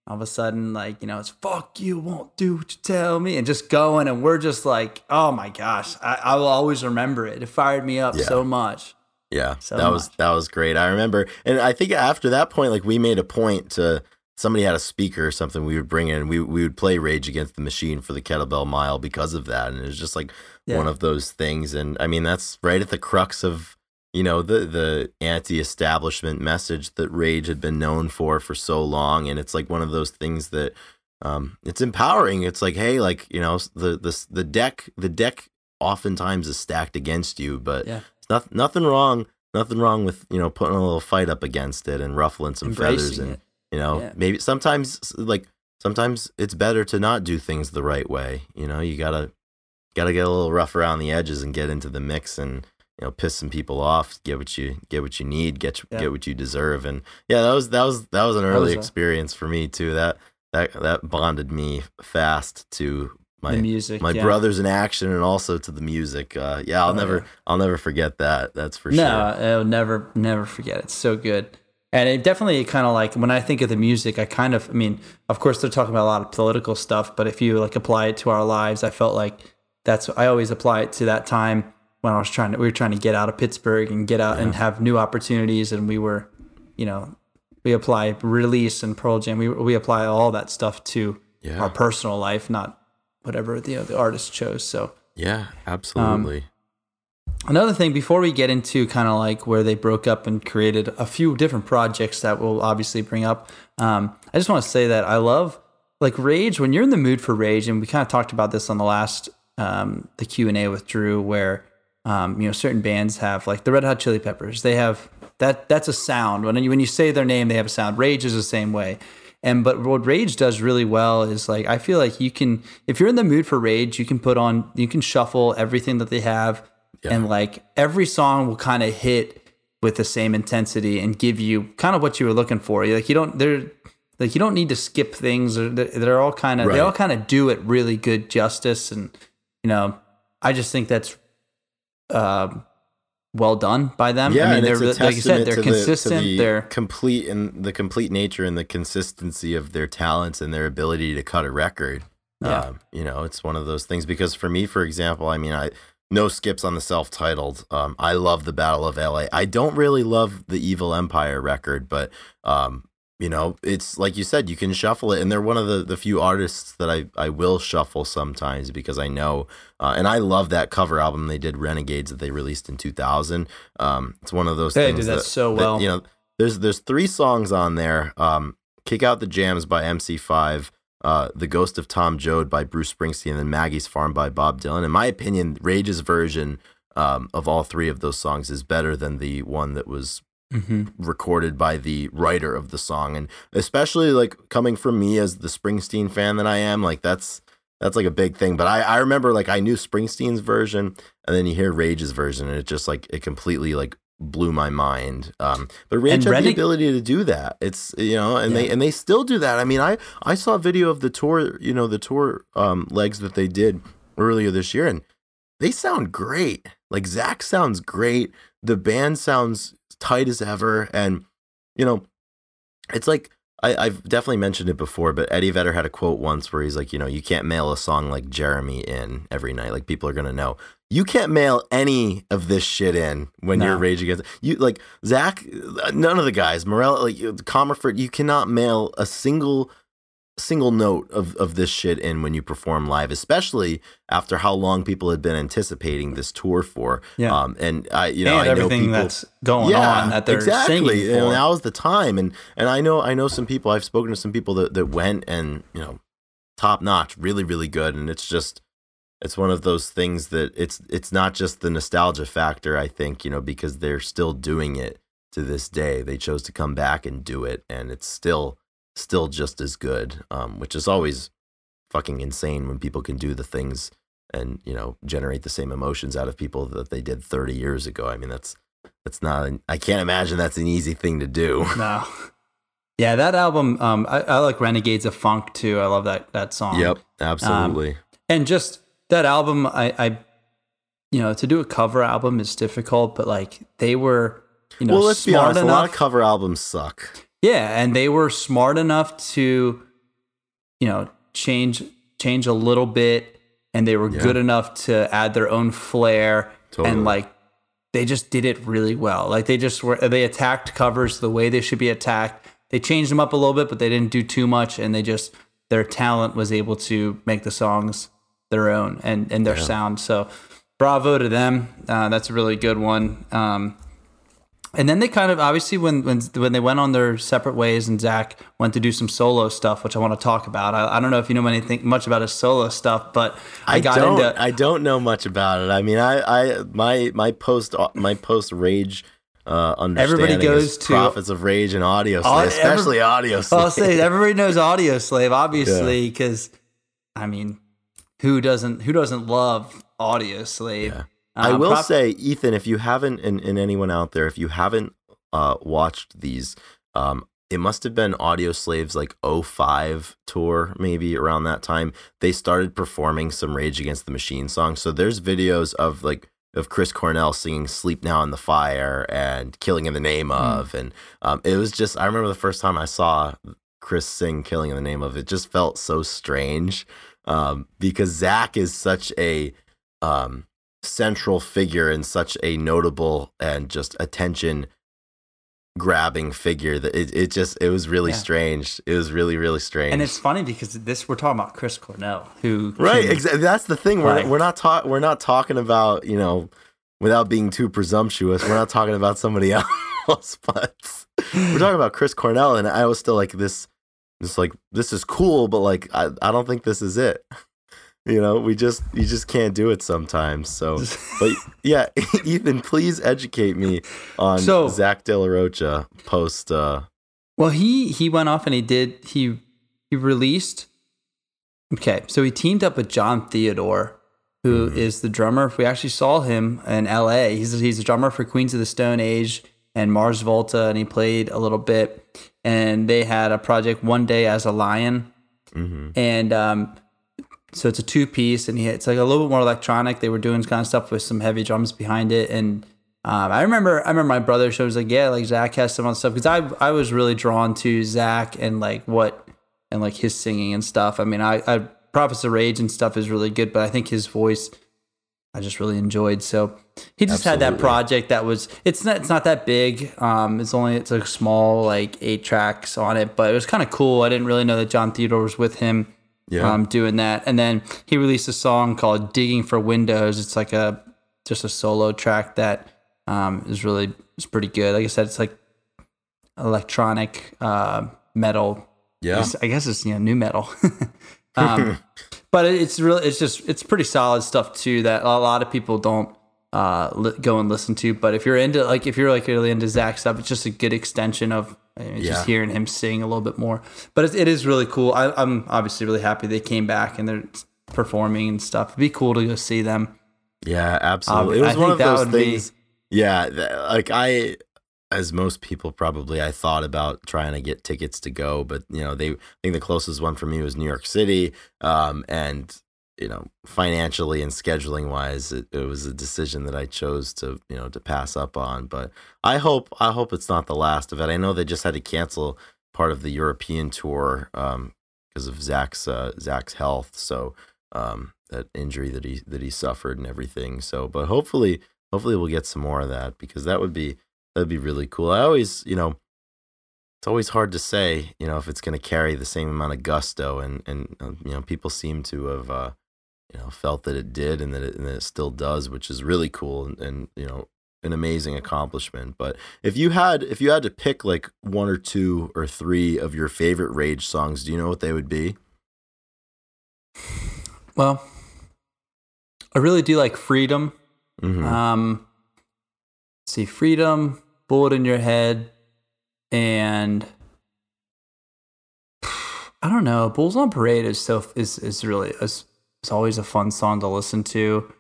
all of a sudden, like you know, it's fuck you, won't do what you tell me, and just going, and we're just like, oh my gosh, I, I will always remember it. It fired me up Yeah. so much. Yeah, so that was that was great. I remember, and I think after that point, like we made a point to somebody had a speaker or something. We would bring in, we we would play Rage Against the Machine for the kettlebell mile because of that, and it was just like Yeah. one of those things. And I mean, that's right at the crux of you know the the anti-establishment message that Rage had been known for for so long, and it's like one of those things that um it's empowering. It's like, hey, like you know the the the deck the deck oftentimes is stacked against you, but Yeah. it's not, nothing wrong. Nothing wrong with you know putting a little fight up against it and ruffling some feathers and it. you know Yeah. maybe sometimes like sometimes it's better to not do things the right way. You know you gotta gotta get a little rough around the edges and get into the mix and you know piss some people off. Get what you get what you need. Get Yeah. get what you deserve. And yeah, that was that was that was an early was experience for me too. That that that bonded me fast to my the music, my yeah. brothers in action and also to the music. Uh, yeah, I'll Oh, never yeah. I'll never forget that. That's for sure. no, sure. I'll never, never forget. It's so good. And it definitely kind of like when I think of the music, I kind of, I mean, of course they're talking about a lot of political stuff, but if you like apply it to our lives, I felt like that's, I always apply it to that time when I was trying to, we were trying to get out of Pittsburgh and get out and have new opportunities. And we were, you know, we apply release and Pearl Jam. We, we apply all that stuff to Yeah. our personal life, not whatever the, the artist chose. So, Yeah, absolutely. Another thing before we get into kind of like where they broke up and created a few different projects that we'll obviously bring up, um, I just want to say that I love like rage when you're in the mood for rage, and we kind of talked about this on the last um, the Q and A with Drew, where um, you know certain bands have like the Red Hot Chili Peppers, they have that that's a sound when you when you say their name, they have a sound. Rage is the same way. And but what Rage does really well is like I feel like you can if you're in the mood for Rage, you can put on you can shuffle everything that they have and like every song will kind of hit with the same intensity and give you kind of what you were looking for. Like you don't they're like you don't need to skip things they're, they're all kind of they all kind of do it really good justice and you know I just think that's um well done by them. Yeah, I mean they're like you said they're to the- consistent. the they're complete and the complete nature and the consistency of their talents and their ability to cut a record. Yeah. Um, you know, it's one of those things because for me, for example, I mean, I no skips on the self-titled. Um, I love the Battle of LA. I don't really love the Evil Empire record, but um, you know, it's like you said, you can shuffle it, and they're one of the, the few artists that I, I will shuffle sometimes because I know, uh, and I love that cover album they did, Renegades, that they released in 2000. Um, it's one of those They things did that so well. you know, there's there's three songs on there. Um, Kick Out the Jams by MC5, uh, The Ghost of Tom Joad by Bruce Springsteen, and then Maggie's Farm by Bob Dylan. In my opinion, Rage's version um, of all three of those songs is better than the one that was Mhm. recorded by the writer of the song and especially like coming from me as the Springsteen fan that I am like that's that's like a big thing but I I remember like I knew Springsteen's version and then you hear Rage's version and it just like it completely like blew my mind um but Rage And had the ability to do that it's you know and they and they still do that I mean I I saw a video of the tour you know the tour um legs that they did earlier this year and they sound great. Like Zack sounds great. The band sounds tight as ever. And, you know, it's like I, I've definitely mentioned it before, but Eddie Vedder had a quote once where he's like, you know, you can't mail a song like Jeremy in every night. Like people are gonna know. You can't mail any of this shit in when No. you're Rage Against. You like Zack, none of the guys, Morello, like Commerford. You cannot mail a single single note of, of this shit in when you perform live, especially after how long people had been anticipating this tour for. Yeah. Um, and I, you know, and I know everything people, that's going on that they're exactly. singing for. And now's the time. And and I know I know some people. I've spoken to some people that that went and you know, top notch, really really good. And it's just it's one of those things that it's it's not just the nostalgia factor. I think you know because they're still doing it to this day. They chose to come back and do it, and it's still still just as good. Um, which is always fucking insane when people can do the things and you know generate the same emotions out of people that they did 30 years ago. I mean that's that's not I can't imagine that's an easy thing to do. No. Yeah, that album. Um, I, I like Renegades of Funk too. I love that that song. yep, absolutely. And just that album, I, I, you know, to do a cover album is difficult, but like they were, you know, well, let's be honest. enough. A lot of cover albums suck. Yeah, and they were smart enough to, you know, change change a little bit, and they were Yeah. good enough to add their own flair, Totally. and like they just did it really well. Like they just were they attacked covers the way they should be attacked. They changed them up a little bit, but they didn't do too much, and they just their talent was able to make the songs their own and and their Yeah. sound. So bravo to them. Uh, that's a really good one. Um, and then they kind of obviously when when when they went on their separate ways and Zack went to do some solo stuff, which I want to talk about. I, I don't know if you know anything much about his solo stuff, but I, I, got don't. into I don't know much about it. I mean, I, I, my, my post, my post rage. Uh, understanding goes to- prophets of rage and audio, Au- slave, especially audio. Slave. I'll say everybody knows Audioslave, obviously, because I mean, who doesn't who doesn't love Audioslave? Yeah. I Uh, will prop- say, Ethan, if you haven't, and, and anyone out there, if you haven't uh, watched these, um, it must have been Audioslave's like 05 tour, maybe around that time. They started performing some Rage Against the Machine songs. So there's videos of like of Chris Cornell singing "Sleep Now in the Fire" and "Killing in the Name of," and um, it was just. I remember the first time I saw Chris sing "Killing in the Name of." It just felt so strange um, because Zack is such a um, central figure and such a notable and just attention grabbing figure that it, it just it was really Yeah. strange. It was really really strange. and it's funny because this we're talking about Chris Cornell, who right can- exactly that's the thing. We're, Like- we're not talk we're not talking about you know without being too presumptuous we're not talking about somebody else but we're talking about chris cornell and i was still like this this like this is cool but like i, I don't think this is it you know we just you just can't do it sometimes so but yeah ethan please educate me on So- zack de la rocha post uh Well, he he went off and he did he he released. Okay, so he teamed up with Jon Theodore, who is the drummer. We actually saw him in L.A. He's he's a drummer for Queens of the Stone Age and Mars Volta, and he played a little bit. And they had a project one day as a lion, mhm. and um, so it's a two piece, and he, it's like a little bit more electronic. They were doing kind of stuff with some heavy drums behind it, and um, I remember I remember my brother shows like yeah, like Zack has some other stuff because I I was really drawn to Zack and like what and like his singing and stuff. I mean, I, I Prophets of Rage and stuff is really good, but I think his voice I just really enjoyed. So he just had that project that was it's not it's not that big. Um, it's only it's a small like eight tracks on it, but it was kind of cool. I didn't really know that Jon Theodore was with him yeah um, doing that. And then he released a song called "Digging for Windows." It's like a just a solo track that um, is really it's pretty good. Like I said, it's like electronic uh, metal. yeah It's- I guess it's you know nu metal. um, but it's really it's just it's pretty solid stuff too that a lot of people don't uh, li- go and listen to. But if you're into like if you're like really into Zack stuff, it's just a good extension of uh, Yeah. just hearing him sing a little bit more. But it, it is really cool. I, I'm obviously really happy they came back and they're performing and stuff. It'd be cool to go see them. Yeah, absolutely. Um, it was I one think of that those would be- Yeah, th- like I, as most people probably, I thought about trying to get tickets to go, but you know, they I think the closest one for me was New York City, um, and you know, financially and scheduling wise, it, it was a decision that I chose to you know to pass up on. But I hope I hope it's not the last of it. I know they just had to cancel part of the European tour um, because of Zack's uh, Zack's health. So um, that injury that he that he suffered and everything. So, but hopefully, hopefully we'll get some more of that because that would be that'd be really cool. I always, you know, it's always hard to say, you know, if it's going to carry the same amount of gusto, and and uh, you know, people seem to have, uh, you know, felt that it did, and that it, and that it still does, which is really cool, and, and you know, an amazing accomplishment. But if you had if you had to pick like one or two or three of your favorite Rage songs, do you know what they would be? Well, I really do like Freedom. Mhm. Um, see, Freedom, Bullet in Your Head, and I don't know. Bulls on Parade is so is is really is, is always a fun song to listen to.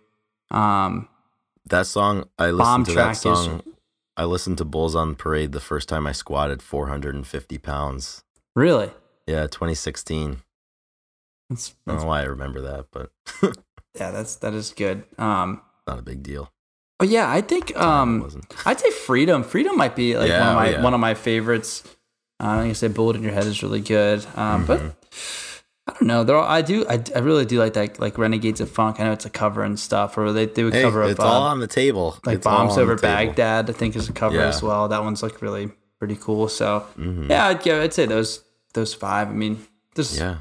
Um, that song, I listened to that is- song. I listened to Bulls on Parade the first time I squatted 450 pounds. really, Yeah, 2016. that's, I don't know why I remember that, but yeah, that's that is good. Um, not a big deal. but yeah, I think um. I'd say Freedom. Freedom might be like one of oh, my yeah. one of my favorites. Uh, like I said, Bullet in Your Head is really good. Um, Mhm. But don't know. They're all, I do. I, I really do like that. Like Renegades of Funk. I know it's a cover and stuff, or they do a Hey, cover of it's uh, all on the table. like It's Bombs Over. Baghdad. I think is a cover Yeah. as well. That one's like really pretty cool. So Mhm. yeah, I'd, yeah, I'd say those those five. I mean, there's Yeah.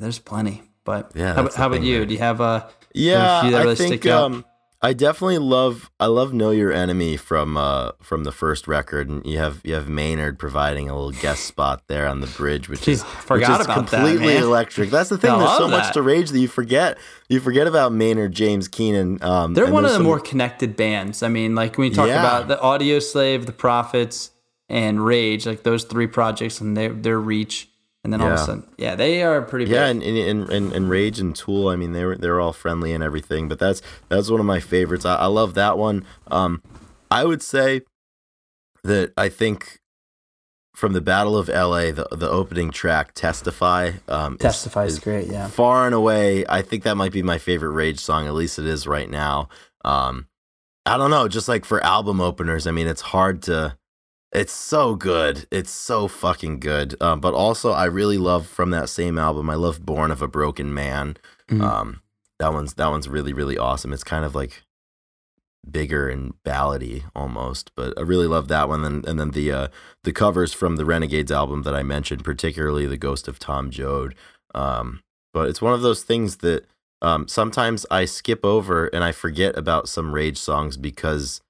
there's plenty. But Yeah, how, about- how about thing you? Do you have a Yeah, few that I really think um, I definitely love I love Know Your Enemy from uh from the first record, and you have you have Maynard providing a little guest spot there on the bridge, which Jeez, is forgot which is about that, completely electric. That's the thing. I There's so love much to rage that you forget. You forget about Maynard James Keenan. Um, They're one of the some- more connected bands. I mean, like when you talk Yeah. about the Audioslave, the Prophets, and Rage, like those three projects and their their reach, and then all of a sudden, yeah, they are pretty big. Yeah, and, and and and Rage and Tool. I mean, they were they were all friendly and everything. But that's that's one of my favorites. I, I love that one. Um, I would say that I think from the Battle of L.A., the the opening track, "Testify," um, Testify is is great. Yeah, far and away. I think that might be my favorite Rage song. At least it is right now. Um, I don't know. Just like for album openers, I mean, it's hard to. It's so good. It's so fucking good. Um, but also, I really love from that same album. I love "Born of a Broken Man." Mhm. Um, that one's that one's really really awesome. It's kind of like bigger and ballady almost, but I really love that one. And and then the uh, the covers from the Renegades album that I mentioned, particularly the Ghost of Tom Joad. Um, but it's one of those things that um, sometimes I skip over and I forget about some Rage songs because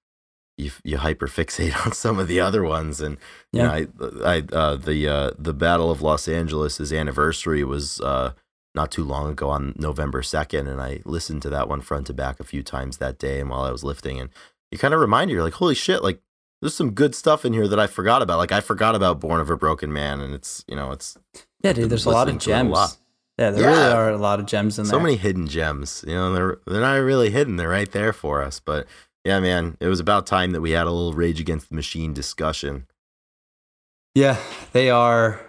you you hyperfixate on some of the other ones. And Yeah. you know, I I uh, the uh, the Battle of Los Angeles' anniversary was uh, not too long ago on November second, and I listened to that one front to back a few times that day, and while I was lifting, and you kind of remind you, you're like, holy shit, like. There's some good stuff in here that I forgot about. Like I forgot about Born of a Broken Man, and it's you know it's yeah, dude. There's a lot of listening to it a gems. lot. Yeah, there really are a lot of gems in so there. So many hidden gems. You know, they're they're not really hidden. They're right there for us. But yeah, man, it was about time that we had a little Rage Against the Machine discussion. Yeah, they are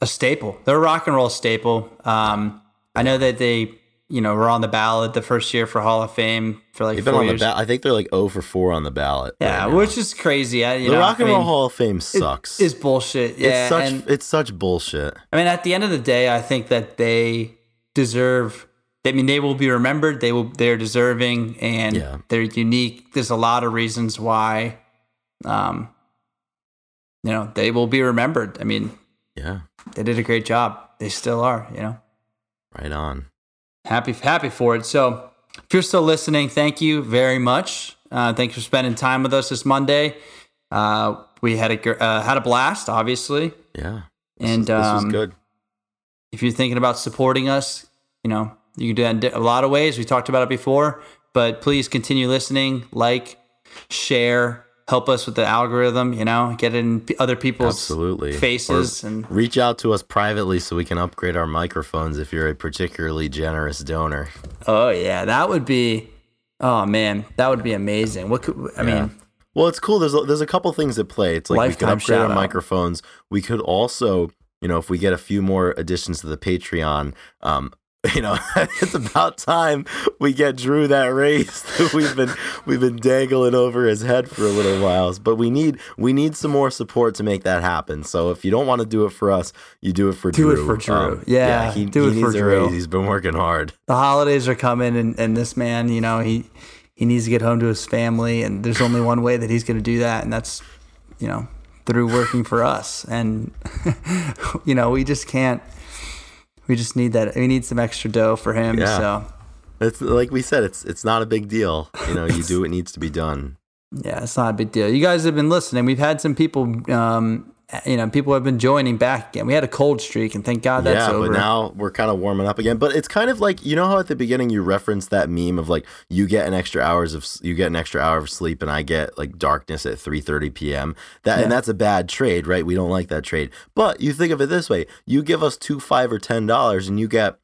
a staple. They're a rock and roll staple. Um, I know that they, you know, were on the ballot the first year for Hall of Fame for like They've been four years. ballot. I think they're like 0 for 4 on the ballot. yeah, right which is crazy. I, you the know, Rock and I Roll mean, Hall of Fame sucks. It's bullshit. Yeah, it's such and it's such bullshit. I mean, at the end of the day, I think that they deserve. I mean, they will be remembered. They will. They're deserving, and Yeah. they're unique. There's a lot of reasons why, um, you know, they will be remembered. I mean, Yeah, they did a great job. They still are. You know, right on. happy happy for it. So, if you're still listening, thank you very much. Uh, thanks for spending time with us this Monday. Uh, we had a uh, had a blast, obviously. Yeah, And is, this was um, good. if you're thinking about supporting us, you know, you can do that in a lot of ways. We talked about it before, but please continue listening, like, share, help us with the algorithm, you know, get it in other people's Absolutely. faces Or and reach out to us privately so we can upgrade our microphones if you're a particularly generous donor. oh yeah, that would be oh man, that would be amazing. What could I Yeah. mean, Well, it's cool. There's a, there's a couple things at play. It's like we could upgrade our shout-out. microphones. We could also, you know, if we get a few more additions to the Patreon, um, you know, it's about time we get Drew that raise that we've been we've been dangling over his head for a little while. But we need we need some more support to make that happen. So if you don't want to do it for us, you do it for Do Drew. it for Drew. Um, Yeah, he, do he it for Drew. raise. He's been working hard. the holidays are coming and, and this man you know he he needs to get home to his family and there's only one way that he's going to do that and that's you know through working for us and you know we just can't we just need that we need some extra dough for him Yeah. so It's like we said, it's it's not a big deal. You know, you do what needs to be done. yeah it's not a big deal you guys have been listening we've had some people um you know people have been joining back again we had a cold streak and thank god that's yeah, over but now we're kind of warming up again. But it's kind of like you know how at the beginning you referenced that meme of like you get an extra hours of you get an extra hour of sleep and I get like darkness at three thirty p.m. That Yeah. and that's a bad trade, right? We don't like that trade. But you think of it this way: you give us two, five, or ten dollars, and you get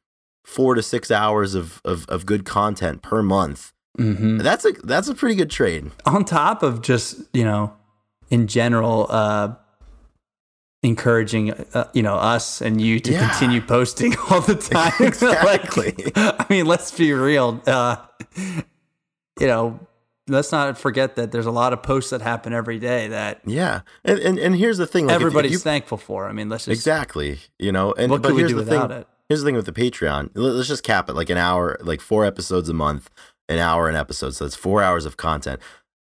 four to six hours of of, of good content per month. hmm That's a that's a pretty good trade. on top of just you know in general uh encouraging uh, you know us and you to Yeah. continue posting all the time Exactly. Like, i mean let's be real uh you know let's not forget that there's a lot of posts that happen every day that Yeah, and and, and here's the thing: like if- if everybody's you- thankful for i mean let's just exactly, you know, and what but could we here's do the without thing, it Here's the thing with the Patreon. Let's just cap it like an hour, like four episodes a month, an hour an episode. So that's four hours of content.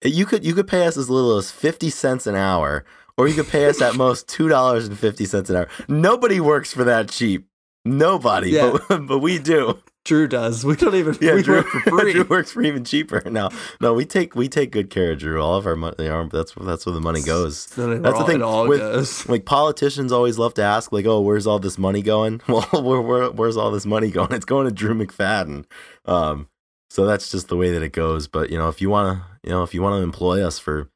You could you could pay us as little as fifty cents an hour, or you could pay us at most two dollars and fifty cents an hour. Nobody works for that cheap. Nobody, Yeah. but but we do. drew does we don't even Yeah, we Drew, work for free Drew works for even cheaper. No, no, we take we take good care of Drew. All of our money, that's that's where the money goes. That's the thing all with- goes like politicians always love to ask like oh where's all this money going well where, where, where's all this money going it's going to drew mcfadden um so that's just the way that it goes but you know if you want to you know if you want to employ us for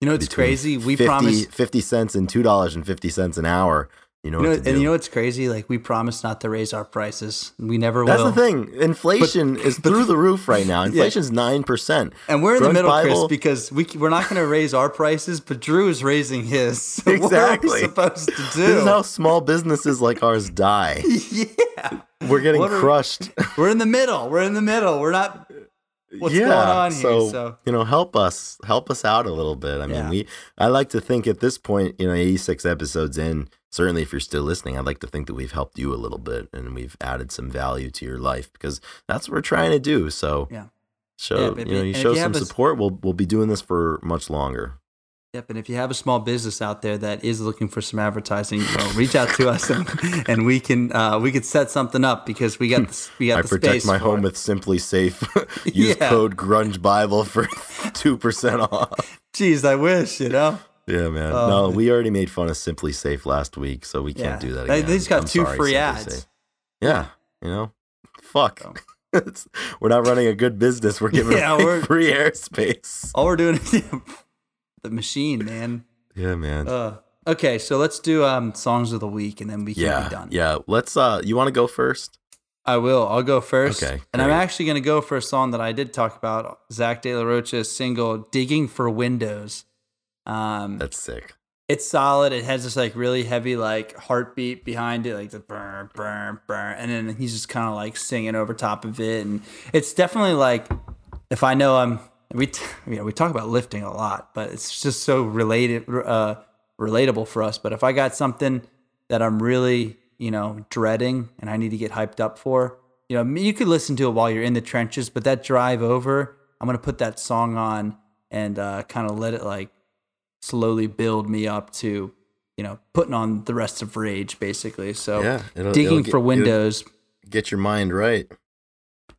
you know it's crazy we 50, promise 50 cents and two dollars and 50 cents an hour you know, you know, and you know what's crazy? Like we promise not to raise our prices. We never that's will. That's the thing inflation is through the roof right now Inflation inflation's 9% And we're in the middle, Bible- Chris, because we we're not going to raise our prices, but Drew is raising his. So What are Exactly. we supposed to do? this is how small businesses like ours die yeah, we're getting What are- crushed we're in the middle. We're in the middle. We're not. What's going on here? So, So- you know, help us, help us out a little bit. I mean, Yeah. we, I like to think at this point, you know, 86 episodes in, certainly if you're still listening, I'd like to think that we've helped you a little bit and we've added some value to your life because that's what we're trying to do. So, Yeah. show, Yeah, you know, you And show you some have a s- support. We'll, we'll be doing this for much longer. Yep. And if you have a small business out there that is looking for some advertising, well, reach out to us and, and we can uh, we could set something up because we got the, we got I the protect my home it. with SimpliSafe. Use Yeah. code Grunge Bible for 2% off. Jeez, I wish you know. Yeah, man. Oh. no, we already made fun of SimpliSafe last week, so we can't Yeah. do that They- again. they just got I'm two sorry, free Simply ads. Safe. Yeah, you know, fuck. So. We're not running a good business. We're giving Yeah, away we're- free airspace. All we're doing is the machine, man. Yeah, man. Uh, okay, so let's do um songs of the week, and then we can yeah, be done. yeah. Let's. Uh, you want to go first? I will. I'll go first. Okay, And I'm actually going to go for a song that I did talk about, Zack De La Rocha's single "Digging for Windows." Um, That's sick. it's solid. It has this like really heavy like heartbeat behind it, like the burn, burn, burn, and then he's just kind of like singing over top of it, and it's definitely like if I know I'm we t- you know we talk about lifting a lot, but it's just so related uh, relatable for us. But if I got something that I'm really you know dreading and I need to get hyped up for, you know you could listen to it while you're in the trenches, but that drive over, I'm gonna put that song on and uh, kind of let it like slowly build me up to you know putting on the rest of rage basically so Yeah, it'll- digging it'll get- for windows Get your mind right.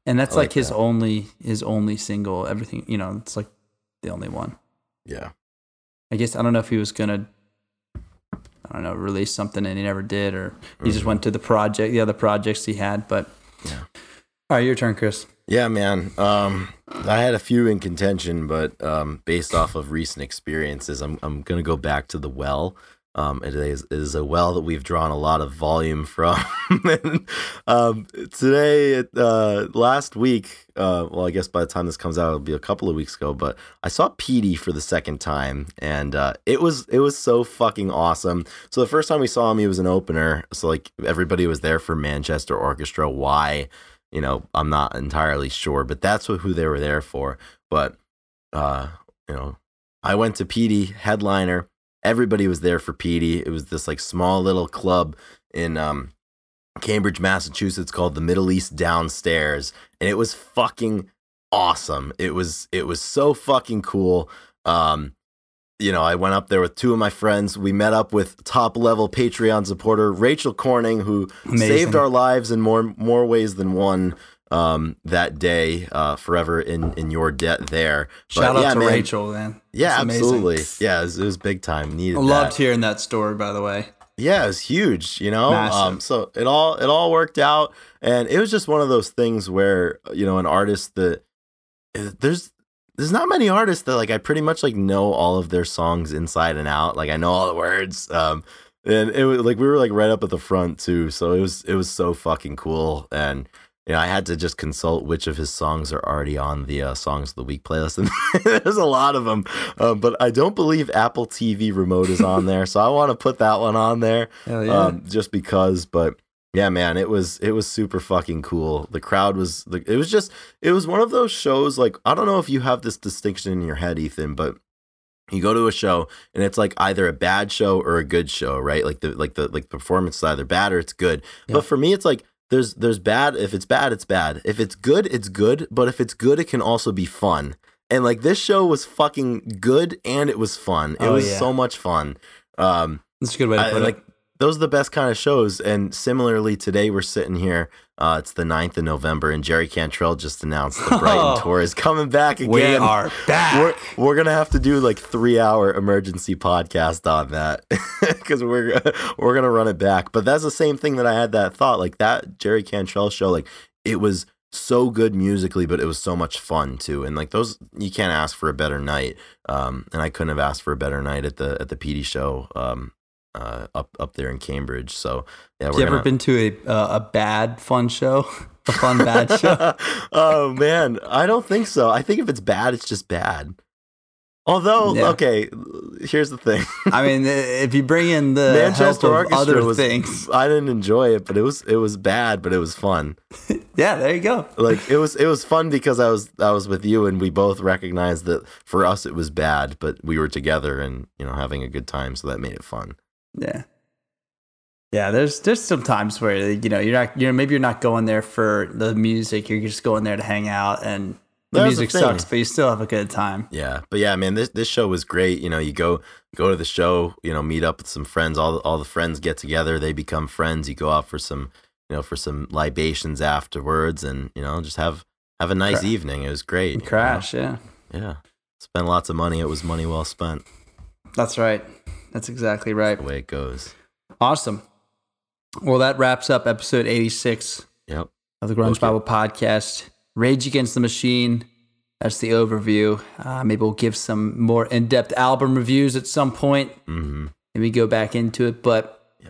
And that's like, like his that. only his only single everything you know it's like the only one Yeah. i guess i don't know if he was gonna i don't know release something and he never did or he just went to the project the other projects he had but Mm-hmm. Yeah. all right your turn chris Yeah, man. Um, I had a few in contention, but um, based off of recent experiences, I'm I'm gonna go back to the well Um, it is, it is a well that we've drawn a lot of volume from. and, um, today, uh, last week, uh, well, I guess by the time this comes out, it'll be a couple of weeks ago. But I saw Petey for the second time, and uh, it was it was so fucking awesome. So the first time we saw him, he was an opener. So like everybody was there for Manchester Orchestra. Why? You know, I'm not entirely sure, but that's what, who they were there for. But uh, you know, I went to Petey headliner everybody was there for Petey. It was this like small little club in um, Cambridge, Massachusetts called the Middle East Downstairs, and it was fucking awesome. It was it was so fucking cool. Um, you know, I went up there with two of my friends. We met up with top level Patreon supporter Rachel Corning, who Amazing. saved our lives in more more ways than one um, that day uh, forever in in your debt there. But, Shout out yeah, to man, Rachel, man. Yeah, absolutely. Yeah, it was, it was, big time. Needed. I loved that. hearing that story. By the way. Yeah, it was huge. You know, um, so it all it all worked out, and it was just one of those things where you know an artist that eh, there's there's not many artists that like I pretty much like know all of their songs inside and out. Like I know all the words. Um, and it was like we were like right up at the front too. So it was it was so fucking cool and you know, I had to just consult which of his songs are already on the uh, songs of the week playlist, and there's a lot of them. Um, but I don't believe Apple TV remote is on there, so I want to put that one on there, yeah. um, just because. But yeah, man, it was it was super fucking cool. The crowd was the, it was just it was one of those shows. Like I don't know if you have this distinction in your head, Ethan, but you go to a show and it's like either a bad show or a good show, right? Like the like the like the performance is either bad or it's good. Yeah. But for me, it's like there's there's bad. If it's bad, it's bad. If it's good, it's good. But if it's good, it can also be fun. And like this show was fucking good and it was fun. It oh, was yeah. so much fun. Um, That's a good way to put I, it. Like those are the best kind of shows. And similarly, today we're sitting here. Uh, it's the 9th of November, and Jerry Cantrell just announced the Brighten oh, tour is coming back again. We are back. We're, we're gonna have to do like three hour emergency podcast on that because we're we're gonna run it back. But that's the same thing that I had that thought. Like that Jerry Cantrell show, like it was so good musically, but it was so much fun too. And like those, you can't ask for a better night. Um, and I couldn't have asked for a better night at the at the Petey show. Um, uh, up up there in Cambridge. So yeah, have you ever been to a uh, a bad fun show? a fun bad show? oh man, I don't think so. I think if it's bad, it's just bad. Although, yeah. okay, here's the thing. I mean, if you bring in the Manchester Orchestra other was, things, I didn't enjoy it, but it was it was bad, but it was fun. yeah, there you go. Like it was it was fun because I was I was with you, and we both recognized that for us it was bad, but we were together and you know having a good time, so that made it fun. Yeah. Yeah, there's there's some times where you know you're not you know maybe you're not going there for the music, you're just going there to hang out and the music sucks, but you still have a good time. Yeah, but yeah, man, this this show was great. You know, you go go to the show, you know, meet up with some friends. All all the friends get together, they become friends. You go out for some, you know, for some libations afterwards, and you know, just have have a nice Cra- evening. It was great. Crash, know? yeah, yeah. Spend lots of money. It was money well spent. That's right. That's exactly right. That's the way it goes. Awesome. Well, that wraps up episode 86 yep. of the Grunge okay. Bible podcast. Rage Against the Machine. That's the overview. Uh, maybe we'll give some more in depth album reviews at some point. Mm-hmm. Maybe go back into it. But yeah,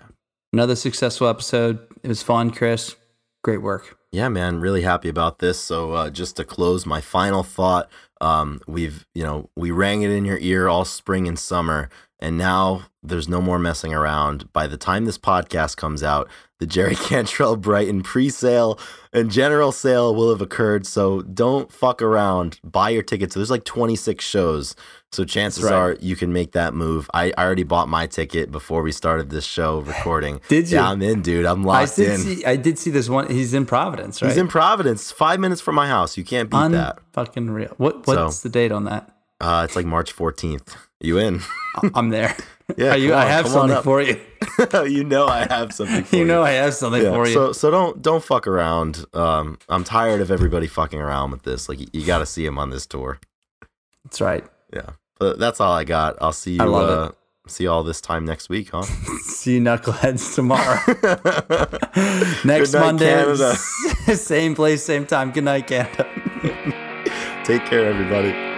another successful episode. It was fun, Chris. Great work. Yeah, man, really happy about this. So, uh, just to close, my final thought: um, we've, you know, we rang it in your ear all spring and summer. And now there's no more messing around. By the time this podcast comes out, the Jerry Cantrell Brighten pre sale and general sale will have occurred. So don't fuck around. Buy your tickets. There's like 26 shows. So chances right. are you can make that move. I, I already bought my ticket before we started this show recording. did you? Yeah, I'm in, dude. I'm locked I did in. See, I did see this one. He's in Providence, right? He's in Providence, five minutes from my house. You can't beat Un- that. Fucking real. What What's so, the date on that? Uh, it's like March 14th. You in? I'm there. Yeah, you, on, I have something for you. you know I have something for you. You know I have something yeah, for you. So so don't don't fuck around. Um, I'm tired of everybody fucking around with this. Like you, you got to see him on this tour. That's right. Yeah, but that's all I got. I'll see you. I love uh, it. See you all this time next week, huh? see you knuckleheads tomorrow. next night, Monday, same place, same time. Good night, Canada. Take care, everybody.